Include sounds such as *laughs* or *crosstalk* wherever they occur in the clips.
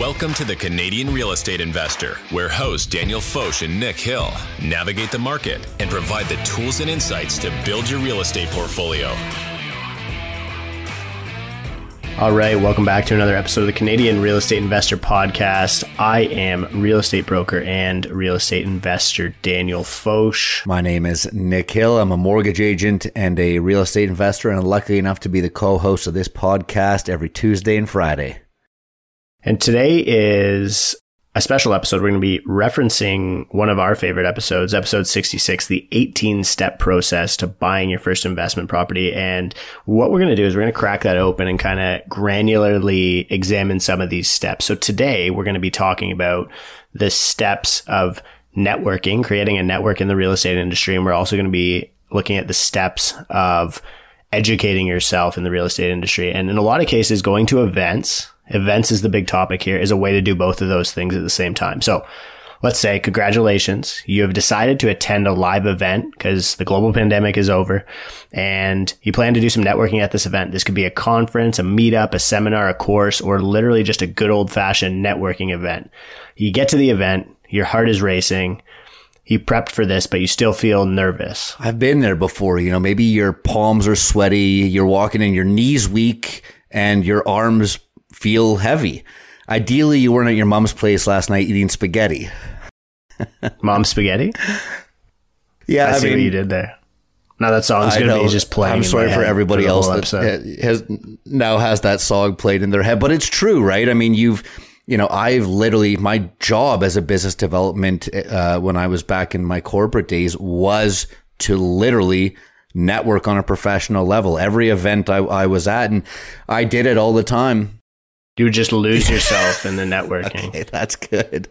Welcome to the Canadian Real Estate Investor, where hosts Daniel Foch and Nick Hill navigate the market and provide the tools and insights to build your real estate portfolio. All right, welcome back to another episode of the Canadian Real Estate Investor Podcast. I am real estate broker and real estate investor Daniel Foch. My name is Nick Hill. I'm a mortgage agent and a real estate investor, and lucky enough to be the co host of this podcast every Tuesday and Friday. And today is a special episode. We're going to be referencing one of our favorite episodes, episode 66, the 18 step process to buying your first investment property. And what we're going to do is we're going to crack that open and kind of granularly examine some of these steps. So today we're going to be talking about the steps of networking, creating a network in the real estate industry. And we're also going to be looking at the steps of educating yourself in the real estate industry. And in a lot of cases, going to events, events is the big topic here, is a way to do both of those things at the same time. So let's say, congratulations, you have decided to attend a live event because the global pandemic is over and you plan to do some networking at this event. This could be a conference, a meetup, a seminar, a course, or literally just a good old fashioned networking event. You get to the event, your heart is racing. You prepped for this, but you still feel nervous. I've been there before. You know, maybe your palms are sweaty, you're walking and your knees weak, and your arms feel heavy. Ideally, you weren't at your mom's place last night eating spaghetti. *laughs* Mom spaghetti? Yeah, I, I, see mean, what you did there. Now that song's going to be just playing. I'm sorry for everybody the else that episode. has now has that song played in their head, but it's true, right? I mean, you've you know, I've literally my job as a business development uh, when I was back in my corporate days was to literally network on a professional level. Every event I, I was at, and I did it all the time. You would just lose *laughs* yourself in the networking. Okay, that's good.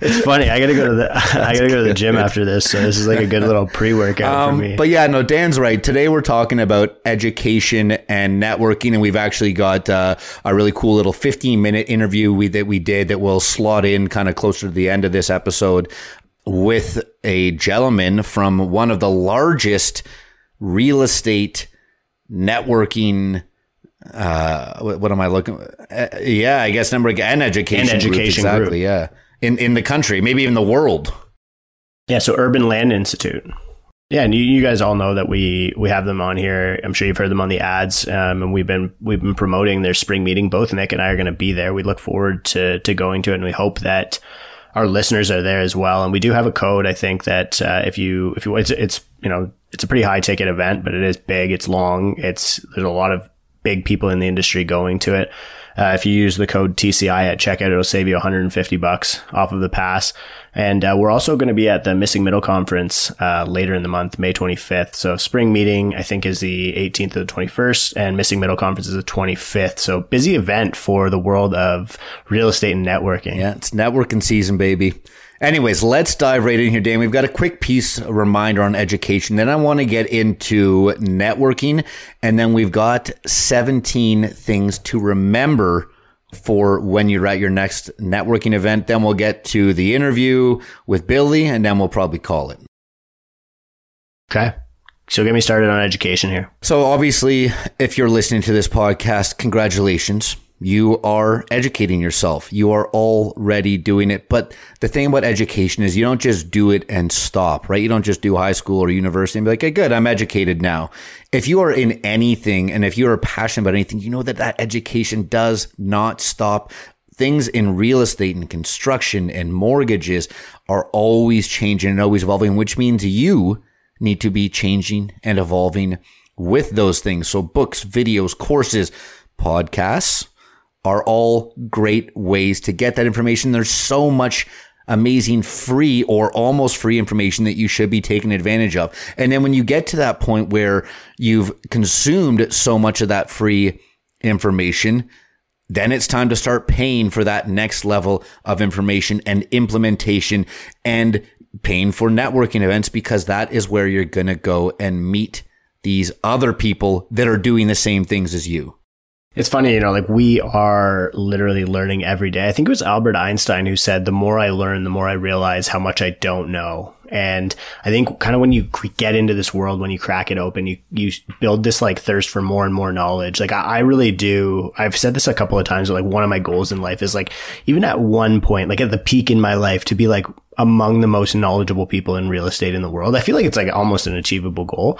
It's funny. I gotta go to the *laughs* I gotta go to the gym after this, so this is like a good little pre-workout Um, for me. But yeah, no, Dan's right. Today we're talking about education and networking, and we've actually got uh, a really cool little 15 minute interview we, that we did that will slot in kind of closer to the end of this episode with a gentleman from one of the largest real estate networking. Uh, what, what am I looking? Uh, yeah, I guess number and education, And group, education exactly. group. Yeah, in in the country, maybe even the world. yeah, so Urban Land Institute. Yeah, and you, you guys all know that we we have them on here. I'm sure you've heard them on the ads, um, and we've been we've been promoting their spring meeting. Both Nick and I are going to be there. We look forward to to going to it, and we hope that our listeners are there as well. And we do have a code. I think that uh, if you if you it's it's you know it's a pretty high ticket event, but it is big. It's long. It's there's a lot of big people in the industry going to it. Uh, if you use the code TCI at checkout, it'll save you 150 bucks off of the pass. And uh, we're also going to be at the Missing Middle Conference uh, later in the month, May 25th. So spring meeting, I think, is the 18th to the 21st, and Missing Middle Conference is the 25th. So busy event for the world of real estate and networking. Yeah, it's networking season, baby. Anyways, let's dive right in here, Dan. We've got a quick piece a reminder on education. Then I want to get into networking. And then we've got 17 things to remember for when you're at your next networking event. Then we'll get to the interview with Billy, and then we'll probably call it. Okay. So get me started on education here. So obviously, if you're listening to this podcast, congratulations. You are educating yourself. You are already doing it. But the thing about education is you don't just do it and stop, right? You don't just do high school or university and be like, hey, good, I'm educated now. If you are in anything and if you are passionate about anything, you know that that education does not stop. Things in real estate and construction and mortgages are always changing and always evolving, which means you need to be changing and evolving with those things. So books, videos, courses, podcasts are all great ways to get that information. There's so much amazing free or almost free information that you should be taking advantage of. And then when you get to that point where you've consumed so much of that free information, then it's time to start paying for that next level of information and implementation and paying for networking events because that is where you're going to go and meet these other people that are doing the same things as you. It's funny, you know, like we are literally learning every day. I think it was Albert Einstein who said, the more I learn, the more I realize how much I don't know. And I think kind of when you get into this world, when you crack it open, you, you build this like thirst for more and more knowledge. Like I, I really do. I've said this a couple of times. Like one of my goals in life is like, even at one point, like at the peak in my life to be like among the most knowledgeable people in real estate in the world. I feel like it's like almost an achievable goal.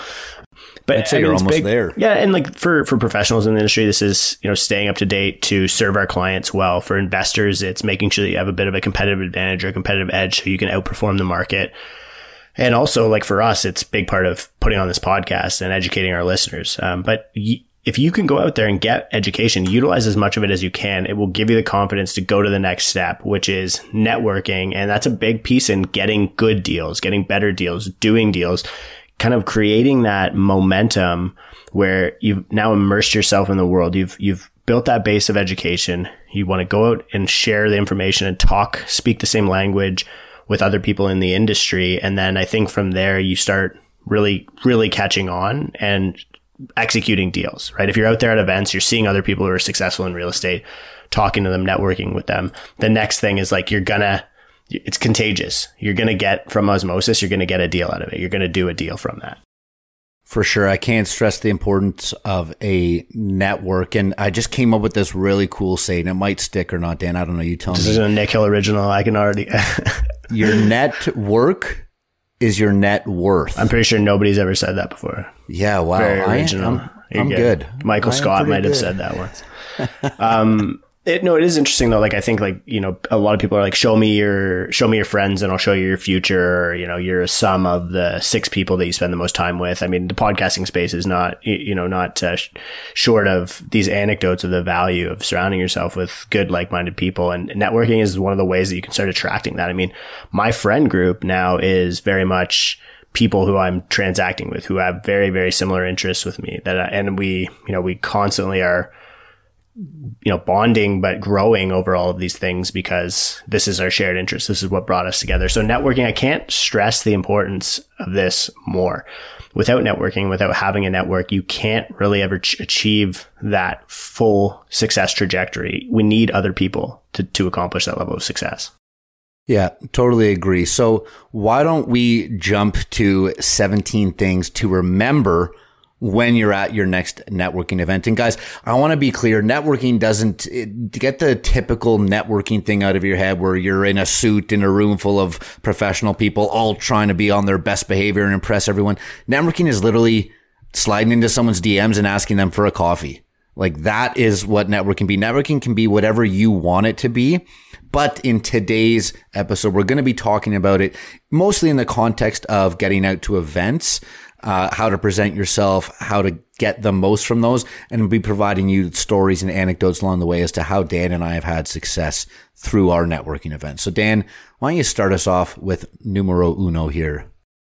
But I'd say I mean, you're almost big. there. Yeah, and like for for professionals in the industry, this is you know staying up to date to serve our clients well. For investors, it's making sure that you have a bit of a competitive advantage or a competitive edge, so you can outperform the market. And also, like for us, it's a big part of putting on this podcast and educating our listeners. Um, but y- if you can go out there and get education, utilize as much of it as you can, it will give you the confidence to go to the next step, which is networking. And that's a big piece in getting good deals, getting better deals, doing deals kind of creating that momentum where you've now immersed yourself in the world. You've, you've built that base of education. You want to go out and share the information and talk, speak the same language with other people in the industry. And then I think from there, you start really, really catching on and executing deals, right? If you're out there at events, you're seeing other people who are successful in real estate, talking to them, networking with them. The next thing is like, you're gonna, it's contagious. You're to get from osmosis, you're to get a deal out of it. You're to do a deal from that. For sure. I can't stress the importance of a network. And I just came up with this really cool saying. It might stick or not, Dan. I don't know. You tell this me. This is a Nick Hill original. I can already. *laughs* your network is your net worth. I'm pretty sure nobody's ever said that before. Yeah. Wow. Very original. I, am I'm good. good. Michael I Scott might have said that once. *laughs* um, it, no, it is interesting though. Like I think like, you know, a lot of people are like, show me your, show me your friends and I'll show you your future. Or, you know, you're a sum of the six people that you spend the most time with. I mean, the podcasting space is not, you know, not uh, short of these anecdotes of the value of surrounding yourself with good, like-minded people. And networking is one of the ways that you can start attracting that. I mean, my friend group now is very much, people who I'm transacting with who have very, very similar interests with me that, and we, you know, we constantly are, you know, bonding, but growing over all of these things because this is our shared interest. This is what brought us together. So networking, I can't stress the importance of this more. Without networking, without having a network, you can't really ever ch- achieve that full success trajectory. We need other people to, to accomplish that level of success. Yeah, totally agree. So why don't we jump to 17 things to remember when you're at your next networking event. And guys, I want to be clear. Networking doesn't get the typical networking thing out of your head where you're in a suit in a room full of professional people all trying to be on their best behavior and impress everyone. Networking is literally sliding into someone's DMs and asking them for a coffee. Like that is what networking can be. Networking can be whatever you want it to be. But in today's episode, we're going to be talking about it mostly in the context of getting out to events uh, how to present yourself, how to get the most from those, and we'll be providing you stories and anecdotes along the way as to how Dan and I have had success through our networking events. So, Dan, why don't you start us off with numero uno here?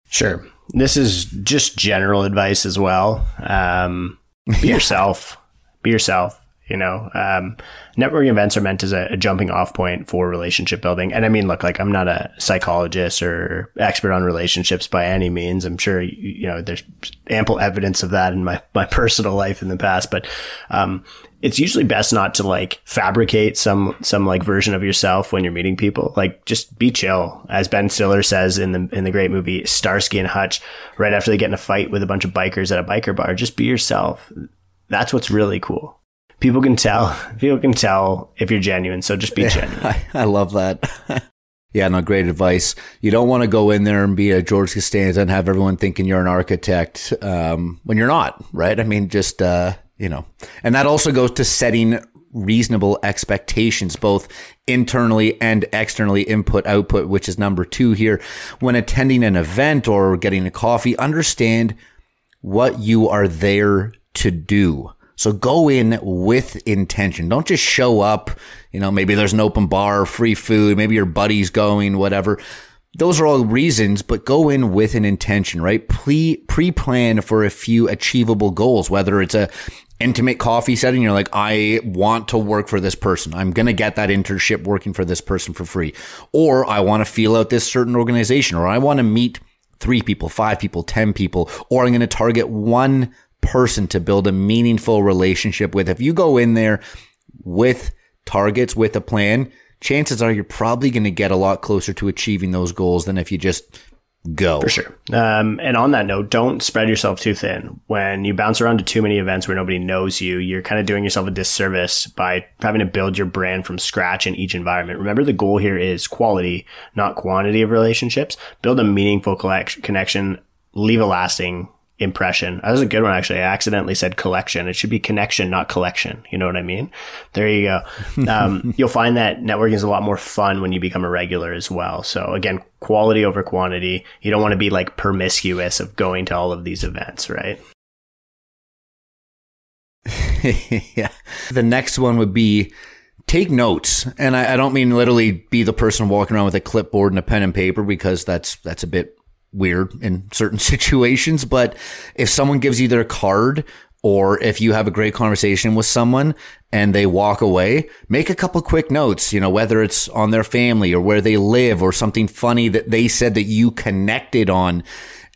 Sure. This is just general advice as well. Um, be *laughs* yeah. yourself. Be yourself. You know, um, networking events are meant as a, a, jumping off point for relationship building. And I mean, look, like I'm not a psychologist or expert on relationships by any means. I'm sure, you, know, there's ample evidence of that in my, *laughs* my personal life in the past, but, um, it's usually best not to like fabricate some, some like version of yourself when you're meeting people. Like just be chill. As Ben Stiller says in the, in the great movie Starsky and Hutch, right after they get in a fight with a bunch of bikers at a biker bar, just be yourself. That's what's really cool people can tell. *laughs* People can tell if you're genuine. So just be yeah, genuine. *laughs* I, I love that. *laughs* yeah, no, great advice. You don't want to go in there and be a George Costanza and have everyone thinking you're an architect um, when you're not, right? I mean, just uh, you know, and that also goes to setting reasonable expectations, both internally and externally, input, output, which is number two here. When attending an event or getting a coffee, understand what you are there to do. So go in with intention. Don't just show up. You know, maybe there's an open bar, free food, maybe your buddy's going, whatever. Those are all reasons, but go in with an intention, right? Pre pre-plan for a few achievable goals, whether it's a intimate coffee setting. You're like, I want to work for this person. I'm going to get that internship working for this person for free. Or I want to feel out this certain organization, or I want to meet three people, five people, 10 people, or I'm going to target one person to build a meaningful relationship with. If you go in there with targets, with a plan, chances are you're probably going to get a lot closer to achieving those goals than if you just go. For sure. Um, and on that note, don't spread yourself too thin. When you bounce around to too many events where nobody knows you, you're kind of doing yourself a disservice by having to build your brand from scratch in each environment. Remember, the goal here is quality, not quantity of relationships. Build a meaningful connection, leave a lasting impression. That was a good one, actually. I accidentally said collection. It should be connection, not collection. You know what I mean? There you go. *laughs* Um, you'll find that networking is a lot more fun when you become a regular as well. So again, quality over quantity. You don't want to be like promiscuous of going to all of these events, right? *laughs* yeah. The next one would be take notes. And I, I, don't mean literally be the person walking around with a clipboard and a pen and paper because that's, that's a bit weird in certain *laughs* situations, but if someone gives you their card or if you have a great conversation with someone and they walk away, make a couple quick notes, you know, whether it's on their family or where they live or something funny that they said that you connected on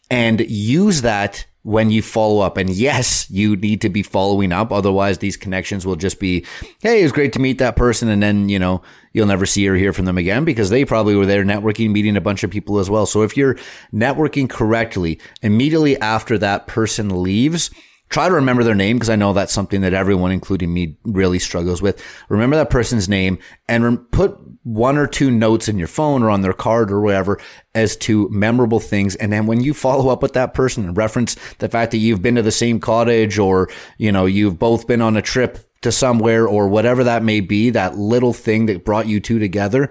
and use that when you follow up. And yes, you need to be following up. Otherwise, these connections will just be, Hey, it was great to meet that person. And then, you know, you'll never see or hear from them again because they probably were there networking, meeting a bunch of people as well. So if you're networking correctly, immediately after that person leaves, try to remember their name because I know that's something that everyone, including me, really struggles with. Remember that person's name and re- put one or two notes in your phone or on their card or whatever as to memorable things. And then when you follow up with that person and reference the fact that you've been to the same cottage or, you know, you've both been on a trip to somewhere or whatever that may be, that little thing that brought you two together,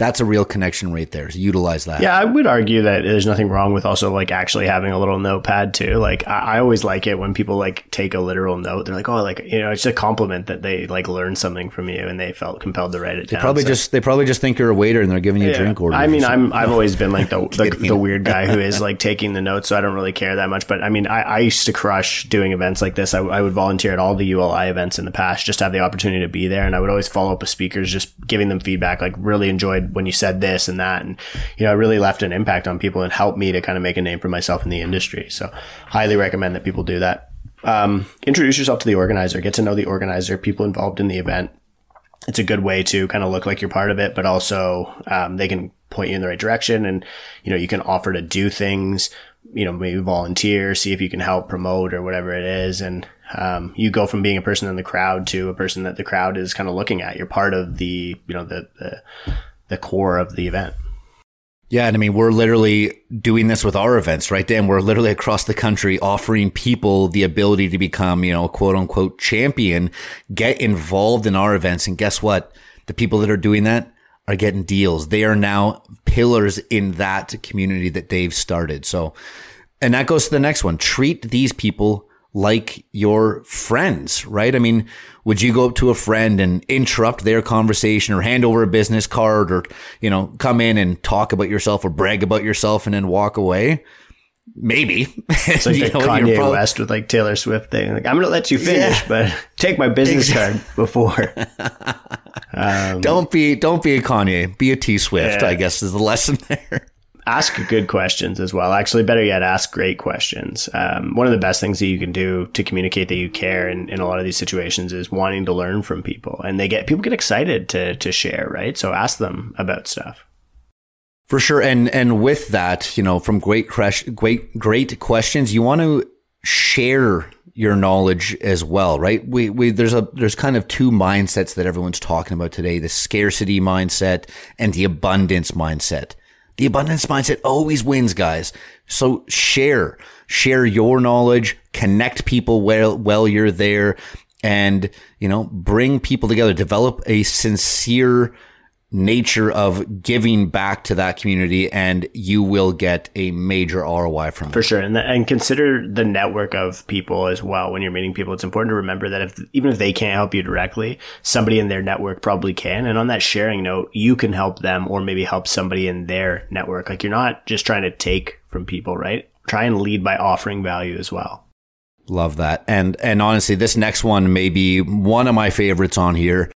that's a real connection right there. So utilize that. Yeah, I would argue that there's nothing wrong with also like actually having a little notepad too. Like I, I, always like it when people like take a literal note. They're like, oh, like you know, it's a compliment that they like learned something from you and they felt compelled to write it they down. Probably so. just they probably just think you're a waiter and they're giving you yeah. a drink order. I mean, I'm I've always been like the *laughs* the, the, weird guy who is *laughs* like taking the notes, so I don't really care that much. But I mean, I, I used to crush doing events like this. I, I would volunteer at all the ULI events in the past, just to have the opportunity to be there, and I would always follow up with speakers, just giving them feedback. Like, really enjoyed when you said this and that. And, you know, it really left an impact on people and helped me to kind of make a name for myself in the industry. So highly recommend that people do that. Um, introduce yourself to the organizer, get to know the organizer, people involved in the event. It's a good way to kind of look like you're part of it, but also, um, they can point you in the right direction and, you know, you can offer to do things, you know, maybe volunteer, see if you can help promote or whatever it is. And, um, you go from being a person in the crowd to a person that the crowd is kind of looking at. You're part of the, you know, the, the, the core of the event. Yeah, and I mean, we're literally doing this with our events, right, Dan? We're literally across the country offering people the ability to become, you know, quote unquote champion, get involved in our events. And guess what? The people that are doing that are getting deals. They are now pillars in that community that they've started. So, and that goes to the next one. Treat these people like your friends, right? I mean, would you go up to a friend and interrupt their conversation or hand over a business card or, you know, come in and talk about yourself or brag about yourself and then walk away? Maybe. *laughs* It's like the know, Kanye probably, West with like Taylor Swift thing. Like, I'm going to let you finish, yeah. but take my business exactly. card before. *laughs* um, don't be, don't be a Kanye. Be a T Swift, yeah. I guess is the lesson *laughs* there ask good questions as well. Actually, better yet, ask great questions. Um, one of the best things that you can do to communicate that you care in, in a lot of these situations is wanting to learn from people, and they get people get excited to to share, right? So ask them about stuff. For sure, and and with that, you know, from great great great questions, you want to share your knowledge as well, right? We, we, there's a, there's kind of two mindsets that everyone's talking about today, the scarcity mindset and the abundance mindset. The abundance mindset always wins, guys. So share, share your knowledge, connect people while, while you're there and, you know, bring people together, develop a sincere nature of giving back to that community and you will get a major ROI from it. For sure. And, the, and consider the network of people as well when you're meeting people. It's important to remember that if, even if they can't help you directly, somebody in their network probably can. And on that sharing note, you can help them or maybe help somebody in their network. Like you're not just trying to take from people, right? Try and lead by offering value as well. Love that. And and honestly, this next one may be one of my favorites on here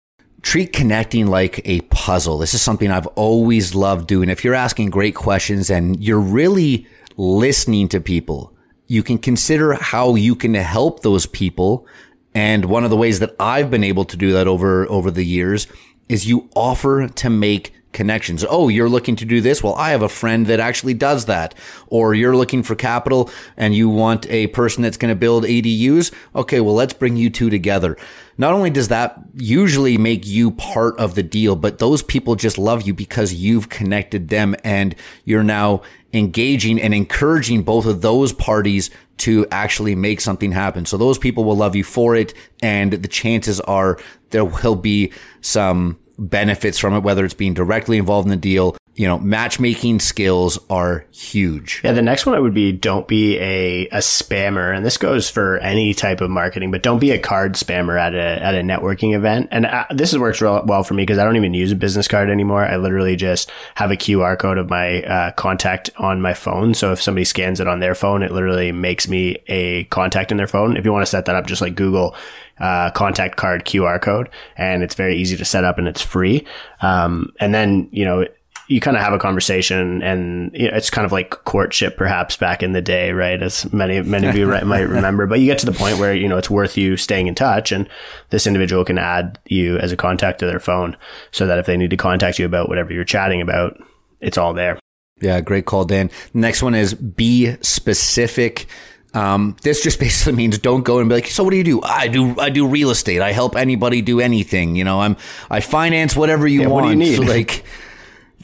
treat connecting like a puzzle. This is something I've always loved doing. If you're asking great questions and you're really listening to people, you can consider how you can help those people. And one of the ways that I've been able to do that over, over the years is you offer to make connections. Oh, you're looking to do this? Well, I have a friend that actually does that. Or you're looking for capital and you want a person that's going to build ADUs. Okay, well, let's bring you two together. Not only does that usually make you part of the deal, but those people just love you because you've connected them and you're now engaging and encouraging both of those parties to actually make something happen. So those people will love you for it. And the chances are there will be some benefits from it, whether it's being directly involved in the deal you know, matchmaking skills are huge. Yeah, the next one would be don't be a, a spammer. And this goes for any type of marketing, but don't be a card spammer at a, at a networking event. And uh, this works real well for me because I don't even use a business card anymore. I literally just have a QR code of my uh, contact on my phone. So if somebody scans it on their phone, it literally makes me a contact in their phone. If you want to set that up, just like Google uh, contact card QR code, and it's very easy to set up and it's free. Um, and then, you know, you kind of have a conversation and you know, it's kind of like courtship perhaps back in the day, right? As many, many of you might *laughs* remember, but you get to the point where, you know, it's worth you staying in touch and this individual can add you as a contact to their phone so that if they need to contact you about whatever you're chatting about, it's all there. Yeah. Great call, Dan. Next one is be specific. Um, this just *laughs* basically means don't go and be like, so what do you do? I do, I do real estate. I help anybody do anything. You know, I'm, I finance whatever you yeah, want. What do you need? So *laughs* like,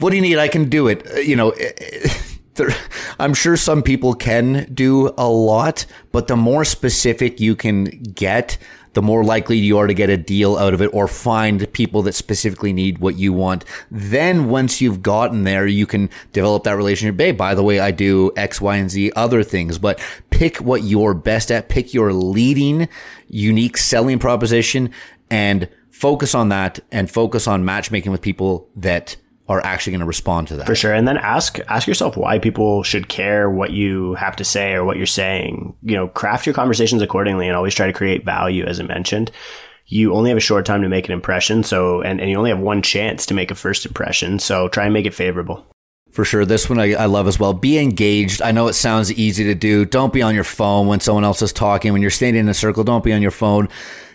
what do you need? I can do it. Uh, you know, *laughs* there, I'm sure some people can do a lot, but the more specific you can get, the more likely you are to get a deal out of it or find people that specifically need what you want. Then once you've gotten there, you can develop that relationship. Hey, by the way, I do X, Y, and Z other things, but pick what you're best at, pick your leading unique selling proposition and focus on that and focus on matchmaking with people that are actually going to respond to that. For sure. And then ask ask yourself why people should care what you have to say or what you're saying. You know, craft your conversations accordingly and always try to create value as I mentioned. You only have a short time to make an impression, so and, and you only have one chance to make a first impression. So try and make it favorable. For sure. This one I, I, love as well. Be engaged. I know it sounds easy to do. Don't be on your phone when someone else is talking. When you're standing in a circle, don't be on your phone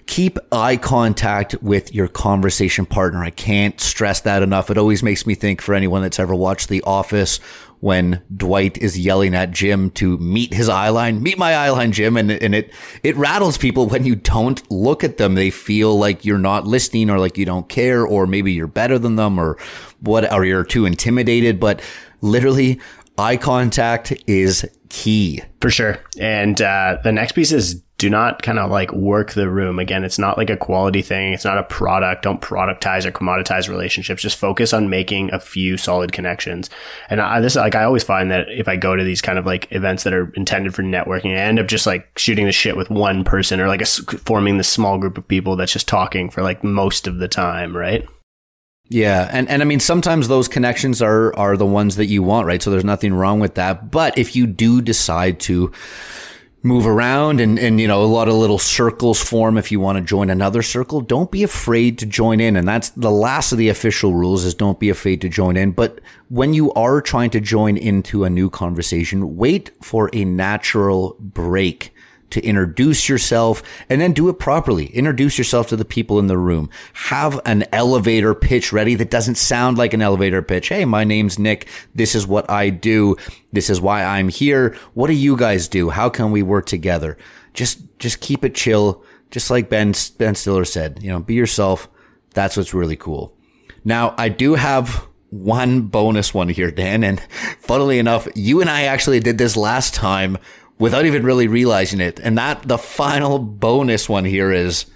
keep eye contact with your conversation partner. I can't stress that enough. It always makes me think for anyone that's ever watched The Office when Dwight is yelling at Jim to meet his eye line, meet my eye line, Jim. And, and it, it rattles people when you don't look at them. They feel like you're not listening or like you don't care, or maybe you're better than them or what, or you're too intimidated. But literally eye contact is key. For sure. And uh, the next piece is do not kind of like work the room. Again, it's not like a quality thing. It's not a product. Don't productize or commoditize relationships. Just focus on making a few solid connections. And I, this, like, I always find that if I go to these kind of like events that are intended for networking, I end up just like shooting the shit with one person or like a, forming this small group of people that's just talking for like most of the time, right? Yeah, and and I mean sometimes those connections are are the ones that you want, right? So there's nothing wrong with that. But if you do decide to move around and, and, you know, a lot of little circles form if you want to join another circle. Don't be afraid to join in. And that's the last of the official rules is don't be afraid to join in. But when you are trying to join into a new conversation, wait for a natural break to introduce yourself and then do it properly. Introduce yourself to the people in the room. Have an elevator pitch ready that doesn't sound like an elevator pitch. Hey, my name's Nick. This is what I do. This is why I'm here. What do you guys do? How can we work together? Just, just keep it chill. Just like Ben, Ben Stiller said, you know, be yourself. That's what's really cool. Now, I do have one bonus one here, Dan. And funnily enough, you and I actually did this last time without even really realizing it. And that the final bonus one here is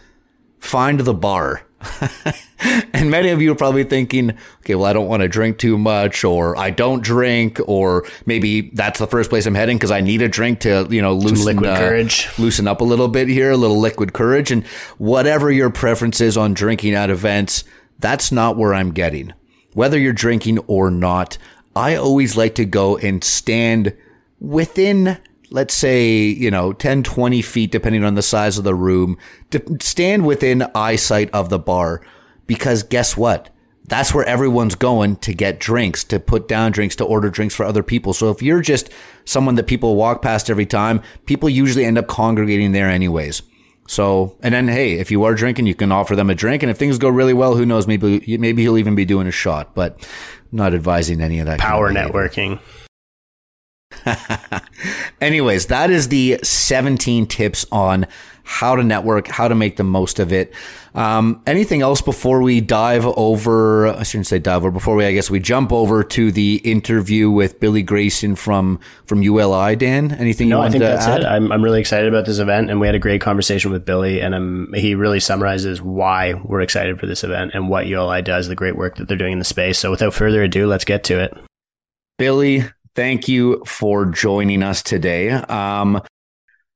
find the bar. *laughs* and many of you are probably thinking, okay, well, I don't want to drink too much, or I don't drink, or maybe that's the first place I'm heading because I need a drink to, you know, loosen, liquid uh, courage. loosen up a little bit here, a little liquid courage. And whatever your preference is on drinking at events, that's not where I'm getting. Whether you're drinking or not, I always like to go and stand within let's say, you know, 10, 20 feet, depending on the size of the room, to stand within eyesight of the bar. Because guess what? That's where everyone's going to get drinks, to put down drinks, to order drinks for other people. So if you're just someone that people walk past every time, people usually end up congregating there anyways. So, and then hey, if you are drinking, you can offer them a drink, and if things go really well, who knows? Maybe maybe he'll even be doing a shot. But not advising any of that. Power networking. *laughs* Anyways, that is the 17 tips on how to network, how to make the most of it. Um, anything else before we dive over? I shouldn't say dive over. Before we, I guess we jump over to the interview with Billy Grayson from from ULI. Dan, anything? No, I think that's add? it. I'm I'm really excited about this event, and we had a great conversation with Billy, and um, he really summarizes why we're excited for this event and what ULI does, the great work that they're doing in the space. So, without further ado, let's get to it. Billy, thank you for joining us today. Um,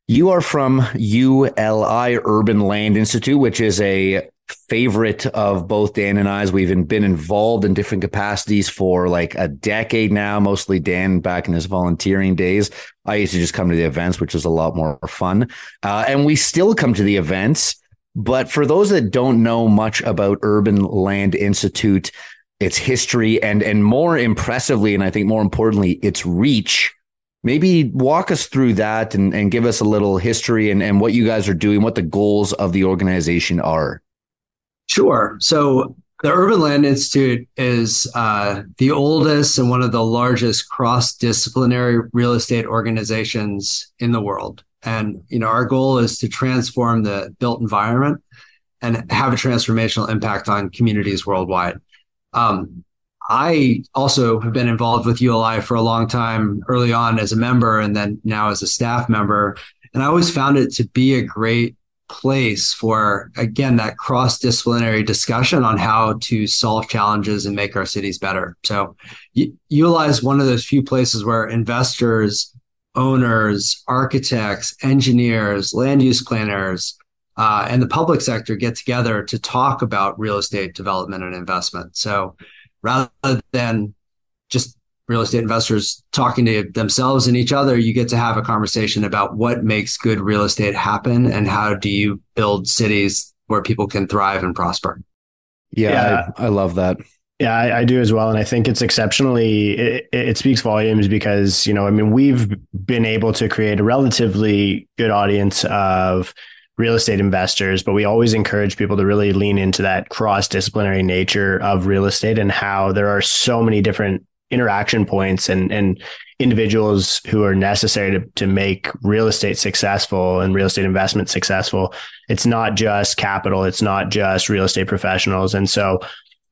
you are from ULI Urban Land Institute, which is a favorite of both Dan and I's. We've been involved in different capacities for like a decade now, mostly Dan back in his volunteering days. I used to just come to the events, which was a lot more fun. Uh, and we still come to the events. But for those that don't know much about Urban Land Institute, its history and and more impressively, and I think more importantly, its reach maybe walk us through that and, and give us a little history and, and what you guys are doing, what the goals of the organization are. Sure. So the Urban Land Institute is uh, the oldest and one of the largest cross-disciplinary real estate organizations in the world. And you know, our goal is to transform the built environment and have a transformational impact on communities worldwide. Um, I also have been involved with ULI for a long time, early on as a member, and then now as a staff member. And I always found it to be a great place for, again, that cross disciplinary discussion on how to solve challenges and make our cities better. So, ULI is one of those few places where investors, owners, architects, engineers, land use planners, uh, and the public sector get together to talk about real estate development and investment. So, rather than just real estate investors talking to themselves and each other, you get to have a conversation about what makes good real estate happen and how do you build cities where people can thrive and prosper. Yeah, yeah. I, I, love that. Yeah, I, I, do as well. And I think it's exceptionally, it, it speaks volumes because, you know, I mean, we've been able to create a relatively good audience of real estate investors, but we always encourage people to really lean into that cross disciplinary nature of real estate and how there are so many different interaction points and, and individuals who are necessary to, to make real estate successful and real estate investment successful. It's not just capital. It's not just real estate professionals. And so,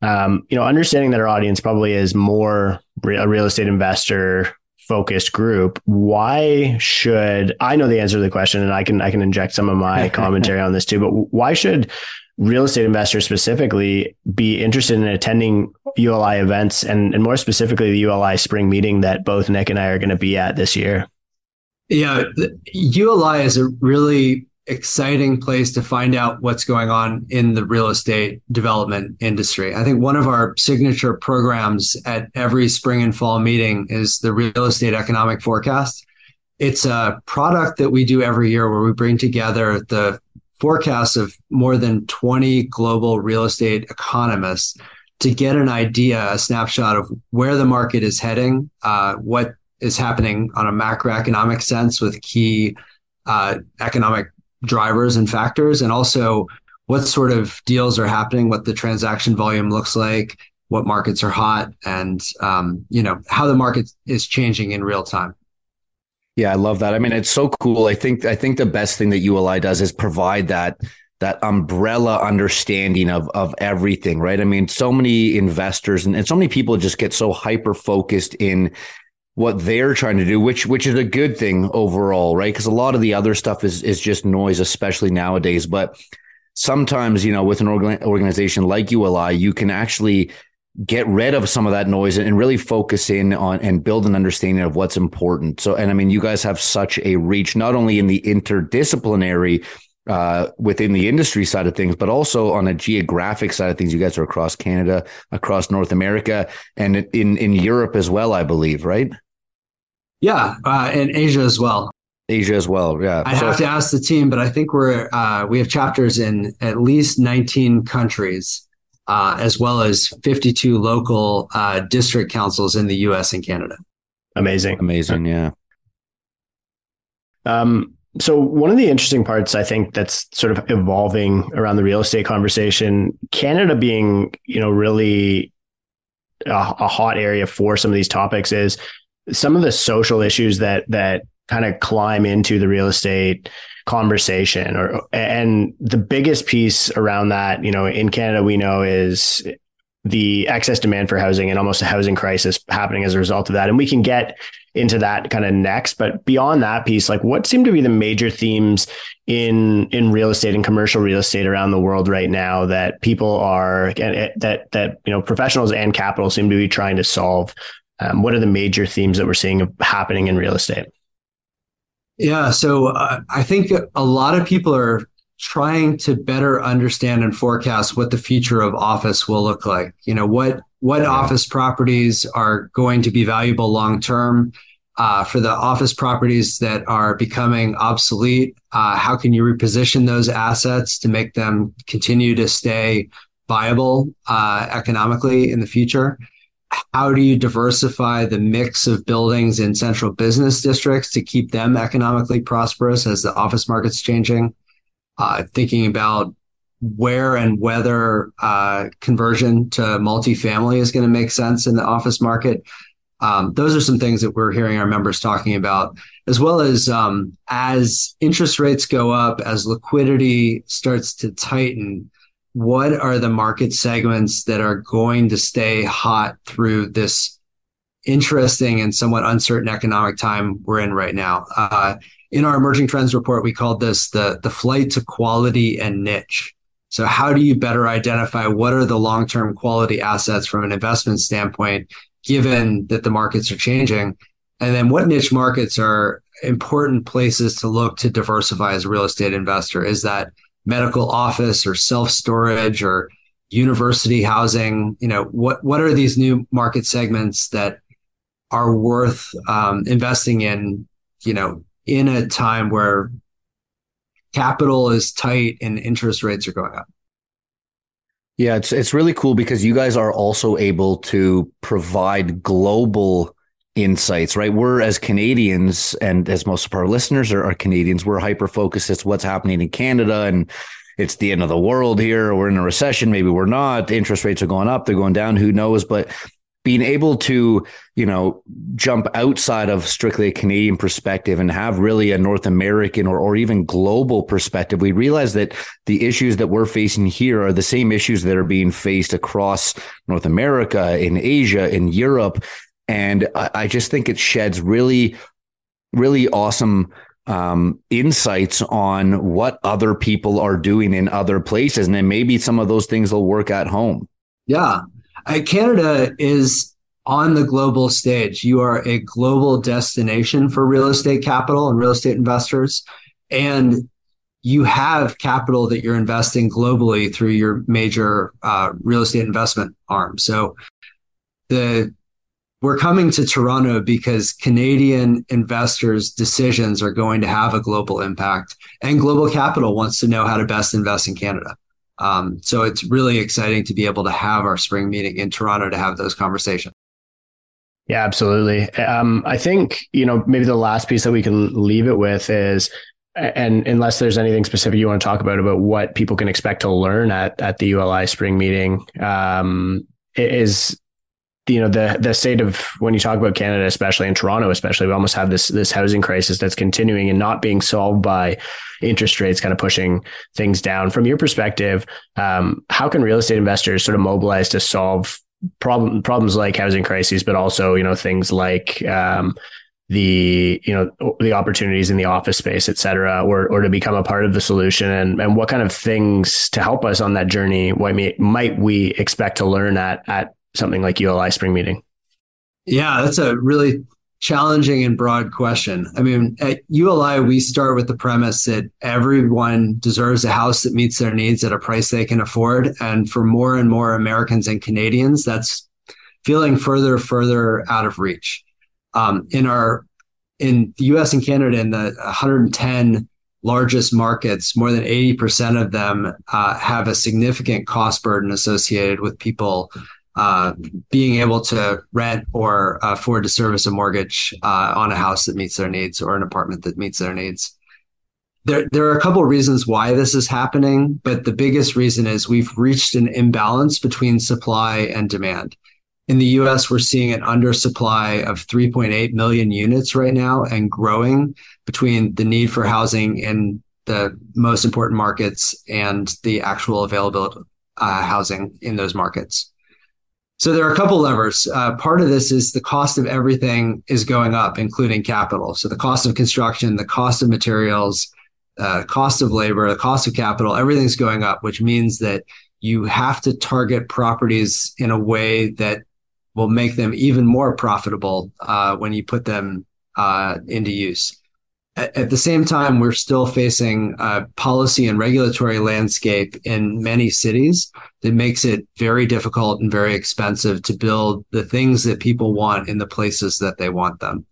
um, you know, understanding that our audience probably is more a real estate investor focused group why should i know the answer to the question and i can i can inject some of my *laughs* commentary on this too but why should real estate investors specifically be interested in attending uli events and, and more specifically the uli spring meeting that both nick and i are going to be at this year? Yeah uli is a really exciting place to find out what's going on in the real estate development industry. I think one of our signature programs at every spring and fall meeting is the real estate economic forecast. It's a product that we do every year where we bring together the forecasts of more than 20 global real estate economists to get an idea, a snapshot of where the market is heading, uh, what is happening on a macroeconomic sense with key uh, economic drivers and factors, and also what sort of deals are happening, what the transaction volume looks like, what markets are hot, and um, you know how the market is changing in real time. Yeah, I love that. I mean, it's so cool. I think I think the best thing that ULI does is provide that that umbrella understanding of of everything, right? I mean, so many investors and, and so many people just get so hyper focused in what they're trying to do, which which is a good thing overall, right? Because a lot of the other stuff is is just noise, especially nowadays. But sometimes, you know, with an organ- organization like ULI, you can actually get rid of some of that noise and really focus in on and build an understanding of what's important. So, and I mean, you guys have such a reach, not only in the interdisciplinary uh, within the industry side of things, but also on a geographic side of things. You guys are across Canada, across North America, and in in Europe as well, I believe, right? Yeah, uh, and Asia as well. Asia as well. Yeah, I so, have to ask the team, but I think we're uh, we have chapters in at least 19 countries, uh, as well as 52 local uh, district councils in the U.S. and Canada. Amazing, amazing. Yeah. Um, so one of the interesting parts I think that's sort of evolving around the real estate conversation, Canada being, you know, really a, a hot area for some of these topics is some of the social issues that that kind of climb into the real estate conversation or and the biggest piece around that, you know, in Canada we know is the excess demand for housing and almost a housing crisis happening as a result of that. And we can get into that kind of next. But beyond that piece, like what seem to be the major themes in in real estate and commercial real estate around the world right now that people are that that you know professionals and capital seem to be trying to solve? Um, what are the major themes that we're seeing happening in real estate? Yeah, so uh, I think a lot of people are trying to better understand and forecast what the future of office will look like. You know, what what yeah. office properties are going to be valuable long term. Uh, for the office properties that are becoming obsolete, uh, how can you reposition those assets to make them continue to stay viable uh, economically in the future? How do you diversify the mix of buildings in central business districts to keep them economically prosperous as the office market's changing? Uh, thinking about where and whether uh, conversion to multifamily is going to make sense in the office market. Um, those are some things that we're hearing our members talking about, as well as um, as interest rates go up, as liquidity starts to tighten. What are the market segments that are going to stay hot through this interesting and somewhat uncertain economic time we're in right now? Uh, in our emerging trends report, we called this the, the flight to quality and niche. So how do you better identify what are the long-term quality assets from an investment standpoint, given that the markets are changing? And then what niche markets are important places to look to diversify as a real estate investor? Is that medical office or self-storage or university housing? You know, what, what are these new market segments that are worth um, investing in, you know, in a time where capital is tight and interest rates are going up. Yeah, it's it's really cool because you guys are also able to provide global insights, right? We're as Canadians and as most of our listeners are, are Canadians, we're hyper focused as what's happening in Canada and it's the end of the world here. We're in a recession. Maybe we're not. Interest rates are going up. They're going down. Who knows? But being able to, you know, jump outside of strictly a Canadian perspective and have really a North American or, or even global perspective, we realize that the issues that we're facing here are the same issues that are being faced across North America, in Asia, in Europe. And I, I just think it sheds really, really awesome um, insights on what other people are doing in other places. And then maybe some of those things will work at home. Yeah. Canada is on the global stage. You are a global destination for real estate capital and real estate investors. And you have capital that you're investing globally through your major uh, real estate investment arm. So the we're coming to Toronto because Canadian investors' decisions are going to have a global impact, and global capital wants to know how to best invest in Canada. Um, so it's really exciting to be able to have our spring meeting in Toronto to have those conversations. Yeah, absolutely. Um, I think, you know, maybe the last piece that we can leave it with is, and unless there's anything specific you want to talk about, about what people can expect to learn at, at the ULI spring meeting, um, is you know the the state of when you talk about Canada, especially in Toronto, especially we almost have this this housing crisis that's continuing and not being solved by interest rates, kind of pushing things down. From your perspective, um, how can real estate investors sort of mobilize to solve problem problems like housing crises, but also you know things like um, the you know the opportunities in the office space, et cetera, or or to become a part of the solution, and and what kind of things to help us on that journey? What might we expect to learn at at something like ULI Spring Meeting? Yeah, that's a really challenging and broad question. I mean, at ULI, we start with the premise that everyone deserves a house that meets their needs at a price they can afford. And for more and more Americans and Canadians, that's feeling further, further out of reach. Um, in our in the US and Canada, in the 110 largest markets, more than 80% of them uh, have a significant cost burden associated with people uh, being able to rent or afford to service a mortgage uh, on a house that meets their needs or an apartment that meets their needs. there, there are a couple of reasons why this is happening, but the biggest reason is we've reached an imbalance between supply and demand. In the US, we're seeing an undersupply of 3.8 million units right now and growing between the need for housing in the most important markets and the actual availability uh, housing in those markets. So there are a couple levers. Uh, part of this is the cost of everything is going up, including capital. So the cost of construction, the cost of materials, uh, cost of labor, the cost of capital, everything's going up, which means that you have to target properties in a way that will make them even more profitable uh, when you put them uh, into use. At, the same time, we're still facing a policy and regulatory landscape in many cities that makes it very difficult and very expensive to build the things that people want in the places that they want them.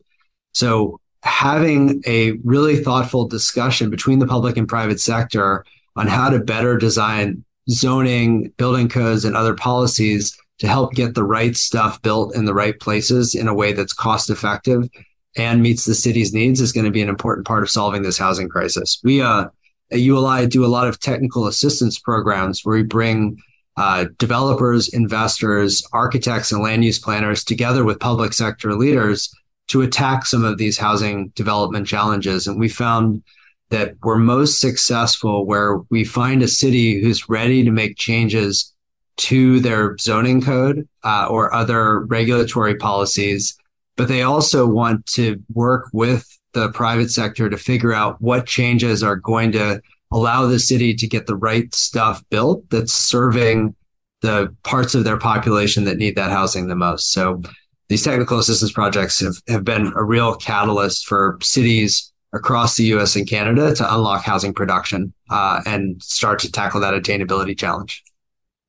So having a really thoughtful discussion between the public and private sector on how to better design zoning, building codes, and other policies to help get the right stuff built in the right places in a way that's cost effective and meets the city's needs is going to be an important part of solving this housing crisis. We uh, at ULI do a lot of technical assistance programs where we bring uh, developers, investors, architects, and land use planners together with public sector leaders to attack some of these housing development challenges. And we found that we're most successful where we find a city who's ready to make changes to their zoning code uh, or other regulatory policies but they also want to work with the private sector to figure out what changes are going to allow the city to get the right stuff built that's serving the parts of their population that need that housing the most. So these technical assistance projects have, have been a real catalyst for cities across the US and Canada to unlock housing production uh, and start to tackle that attainability challenge.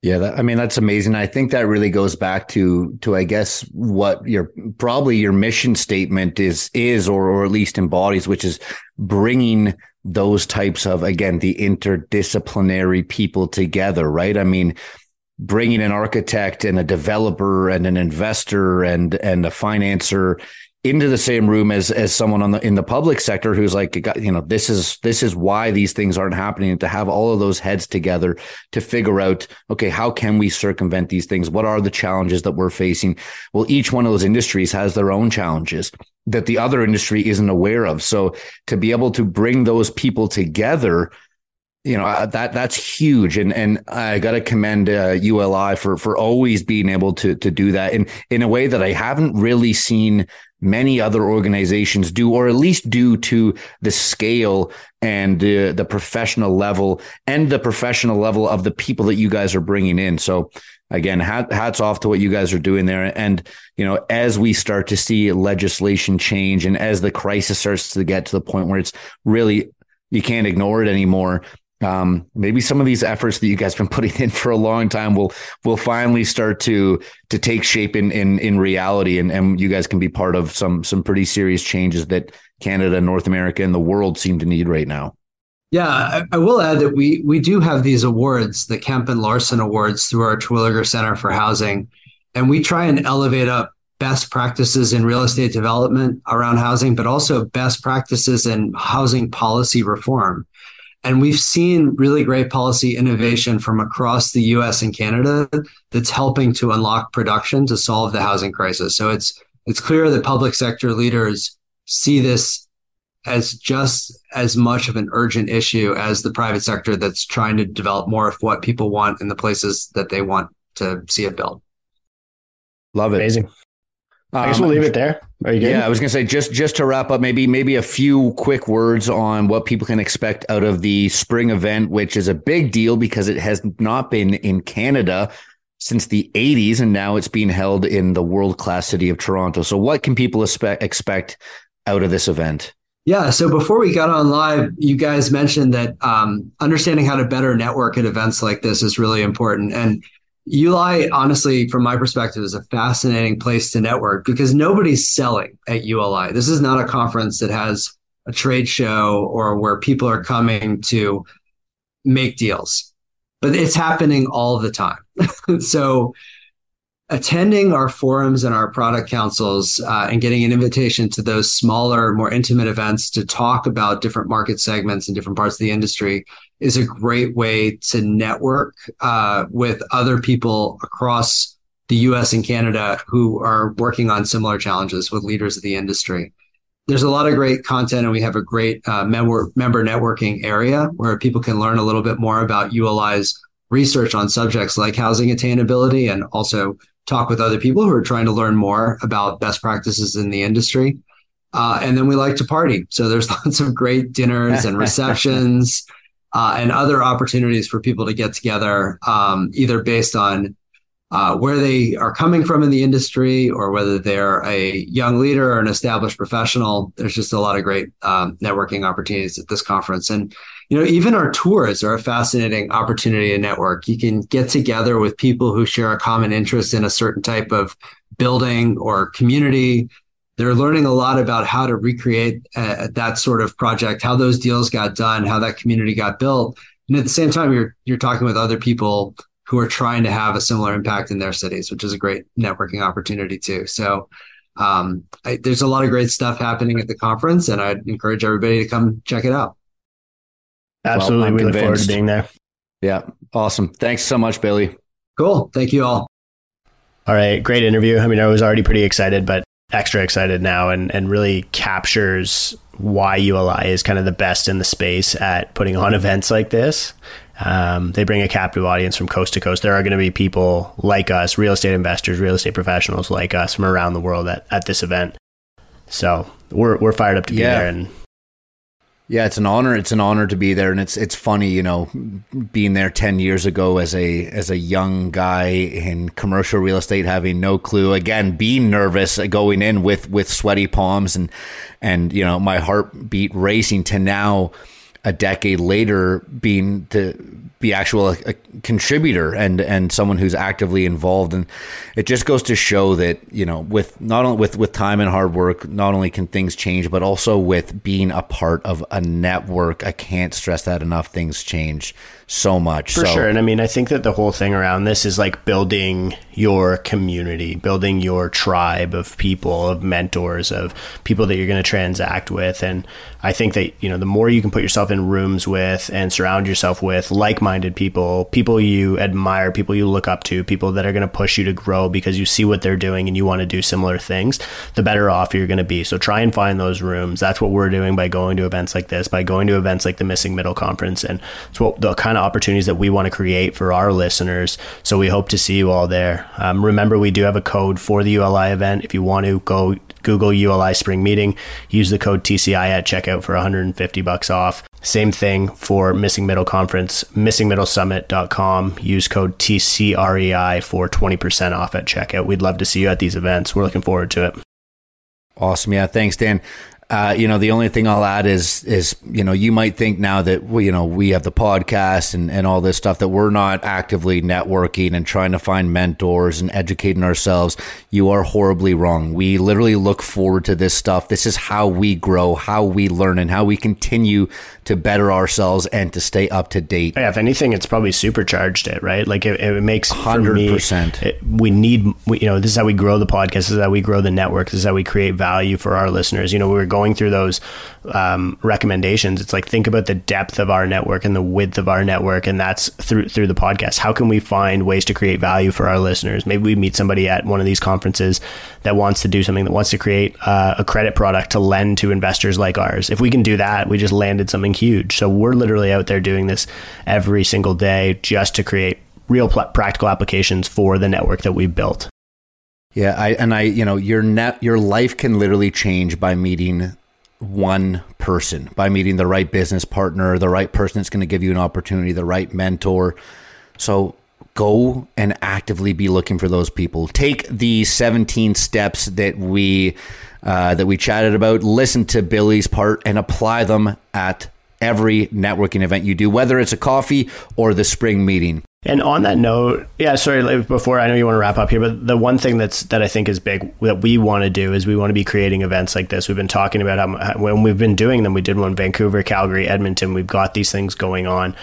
Yeah, that, I mean that's amazing. I think that really goes back to to I guess what your probably your mission statement is is or or at least embodies, which is bringing those types of again the interdisciplinary people together, right? I mean, bringing an architect and a developer and an investor and and a financer into the same room as as someone on the in the public sector who's like you know this is this is why these things aren't happening to have all of those heads together to figure out okay how can we circumvent these things? What are the challenges that we're facing? Well each one of those industries has their own challenges that the other industry isn't aware of. So to be able to bring those people together you know uh, that that's huge. And and I got to commend uh, ULI for for always being able to to do that in in a way that I haven't really seen many other organizations do, or at least due to the scale and uh, the professional level and the professional level of the people that you guys are bringing in. So again, hat, hats off to what you guys are doing there. And, you know, as we start to see legislation change and as the crisis starts to get to the point where it's really, you can't ignore it anymore um, maybe some of these efforts that you guys have been *laughs* putting in for a long time will will finally start to to take shape in in in reality, and and you guys can be part of some some pretty serious changes that Canada, North America, and the world seem to need right now. Yeah, I, I will add that we we do have these awards, the Kemp and Larson Awards, through our Terwilliger Center for Housing, and we try and elevate up best practices in real estate development around housing, but also best practices in housing policy reform. And we've seen really great policy innovation from across the US and Canada that's helping to unlock production to solve the housing crisis. So it's it's clear that public sector leaders see this as just as much of an urgent issue as the private sector that's trying to develop more of what people want in the places that they want to see it built. Love it. Amazing. I guess we'll um, leave it there. Are you good? Yeah, I was gonna say just just to wrap up, maybe maybe a few quick words on what people can expect out of the spring event, which is a big deal because it has not been in Canada since the 80s, and now it's being held in the world class city of Toronto. So, what can people expect expect out of this event? Yeah. So before we got on live, you guys mentioned that um, understanding how to better network at events like this is really important. And ULI, honestly, from my perspective, is a fascinating place to network because nobody's selling at ULI. This is not a conference that has a trade show or where people are coming to make deals, but it's happening all the time. *laughs* so attending our forums and our product councils uh, and getting an invitation to those smaller, more intimate events to talk about different market segments and different parts of the industry is a great way to network uh, with other people across the US and Canada who are working on similar challenges with leaders of the industry. There's a lot of great content, and we have a great uh, member, member networking area where people can learn a little bit more about ULI's research on subjects like housing attainability and also talk with other people who are trying to learn more about best practices in the industry. Uh, and then we like to party. So there's *laughs* lots of great dinners and *laughs* receptions uh, and other opportunities for people to get together, um, either based on uh, where they are coming from in the industry or whether they're a young leader or an established professional. There's just a lot of great um, networking opportunities at this conference. And you know, even our tours are a fascinating opportunity to network. You can get together with people who share a common interest in a certain type of building or community. They're learning a lot about how to recreate uh, that sort of project, how those deals got done, how that community got built. And at the same time, you're you're talking with other people who are trying to have a similar impact in their cities, which is a great networking opportunity too. So um, I, there's a lot of great stuff happening at the conference, and I'd encourage everybody to come check it out. Absolutely. Well, we convinced. look forward to being there. Yeah. Awesome. Thanks so much, Billy. Cool. Thank you all. All right. Great interview. I mean, I was already pretty excited, but extra excited now and, and really captures why ULI is kind of the best in the space at putting on events like this. Um, they bring a captive audience from coast to coast. There are going to be people like us, real estate investors, real estate professionals like us from around the world at, at this event. So we're, we're fired up to be yeah. there and yeah, it's an honor. It's an honor to be there, and it's it's funny, you know, being there ten years ago as a as a young guy in commercial real estate, having no clue. Again, being nervous, uh, going in with with sweaty palms, and and you know my heartbeat racing. To now, a decade later, being to be actual a, a, contributor and and someone who's actively involved. And it just goes to show that you know with not only with with time and hard work not only can things change but also with being a part of a network I can't stress that enough things change so much for so, sure and I mean I think that the whole thing around this is like building your community building your tribe of people of mentors of people that you're going to transact with and I think that you know the more you can put yourself in rooms with and surround yourself with like-minded people, people you admire, people you look up to, people that are going to push you to grow because you see what they're doing and you want to do similar things, the better off you're going to be. So try and find those rooms. That's what we're doing by going to events like this, by going to events like the Missing Middle Conference, and it's what the kind of opportunities that we want to create for our listeners. So we hope to see you all there. Um, remember, we do have a code for the ULI event. If you want to go Google ULI Spring Meeting, use the code TCI at checkout for 150 bucks off. Same thing for Missing Middle Conference, missingmiddlesummit.com. Use code TCREI for 20% off at checkout. We'd love to see you at these events. We're looking forward to it. Awesome. Yeah. Thanks, Dan. Uh, you know, the only thing I'll add is is you know you might think now that we, you know we have the podcast and and all this stuff that we're not actively networking and trying to find mentors and educating ourselves. You are horribly wrong. We literally look forward to this stuff. This is how we grow, how we learn, and how we continue to better ourselves and to stay up to date. Yeah, if anything, it's probably supercharged it, right? Like it, it makes hundred percent. We need, we, you know, this is how we grow the podcast. This is how we grow the network. This is how we create value for our listeners. You know, we were going going through those um, recommendations, it's like think about the depth of our network and the width of our network, and that's through through the podcast. How can we find ways to create value for our listeners? Maybe we meet somebody at one of these conferences that wants to do something that wants to create uh, a credit product to lend to investors like ours. If we can do that, we just landed something huge. So we're literally out there doing this every single day just to create real pl- practical applications for the network that we've built. Yeah, I and I, you know, your net your life can literally change by meeting one person, by meeting the right business partner, the right person that's going to give you an opportunity, the right mentor. So go and actively be looking for those people. Take the 17 steps that we uh, that we chatted about, listen to Billy's part and apply them at every networking event you do, whether it's a coffee or the spring meeting. And on that note, yeah, sorry, before I know you want to wrap up here, but the one thing that's that I think is big that we want to do is we want to be creating events like this. We've been talking about how, when we've been doing them, we did one in Vancouver, Calgary, Edmonton. We've got these things going on.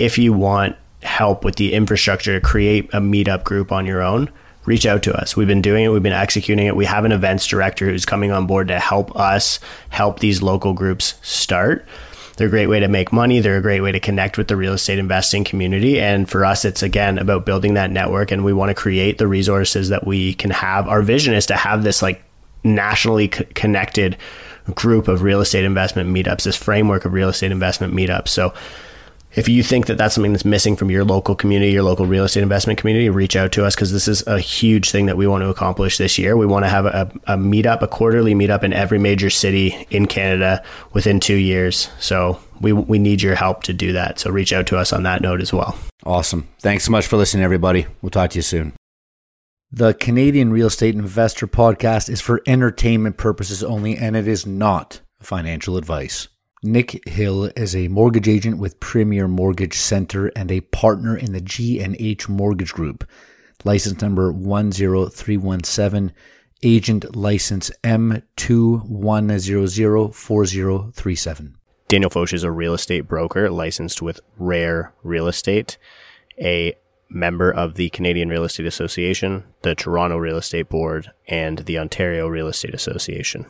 If you want help with the infrastructure to create a meetup group on your own, reach out to us. We've been doing it, we've been executing it. We have an events director who's coming on board to help us help these local groups start. They're a great way to make money. They're a great way to connect with the real estate investing community. And for us, it's again about building that network and we want to create the resources that we can have. Our vision is to have this like nationally connected group of real estate investment meetups, this framework of real estate investment meetups. So if you think that that's something that's missing from your local community, your local real estate investment community, reach out to us because this is a huge thing that we want to accomplish this year. We want to have a, a meetup, a quarterly meetup in every major city in Canada within two years. So we, we need your help to do that. So reach out to us on that note as well. Awesome. Thanks so much for listening, everybody. We'll talk to you soon. The Canadian Real Estate Investor Podcast is for entertainment purposes only, and it is not financial advice. Nick Hill is a mortgage agent with Premier Mortgage Center and a partner in the G&H Mortgage Group. License number 10317, agent license M21004037. Daniel Foch is a real estate broker licensed with Rare Real Estate, a member of the Canadian Real Estate Association, the Toronto Real Estate Board, and the Ontario Real Estate Association.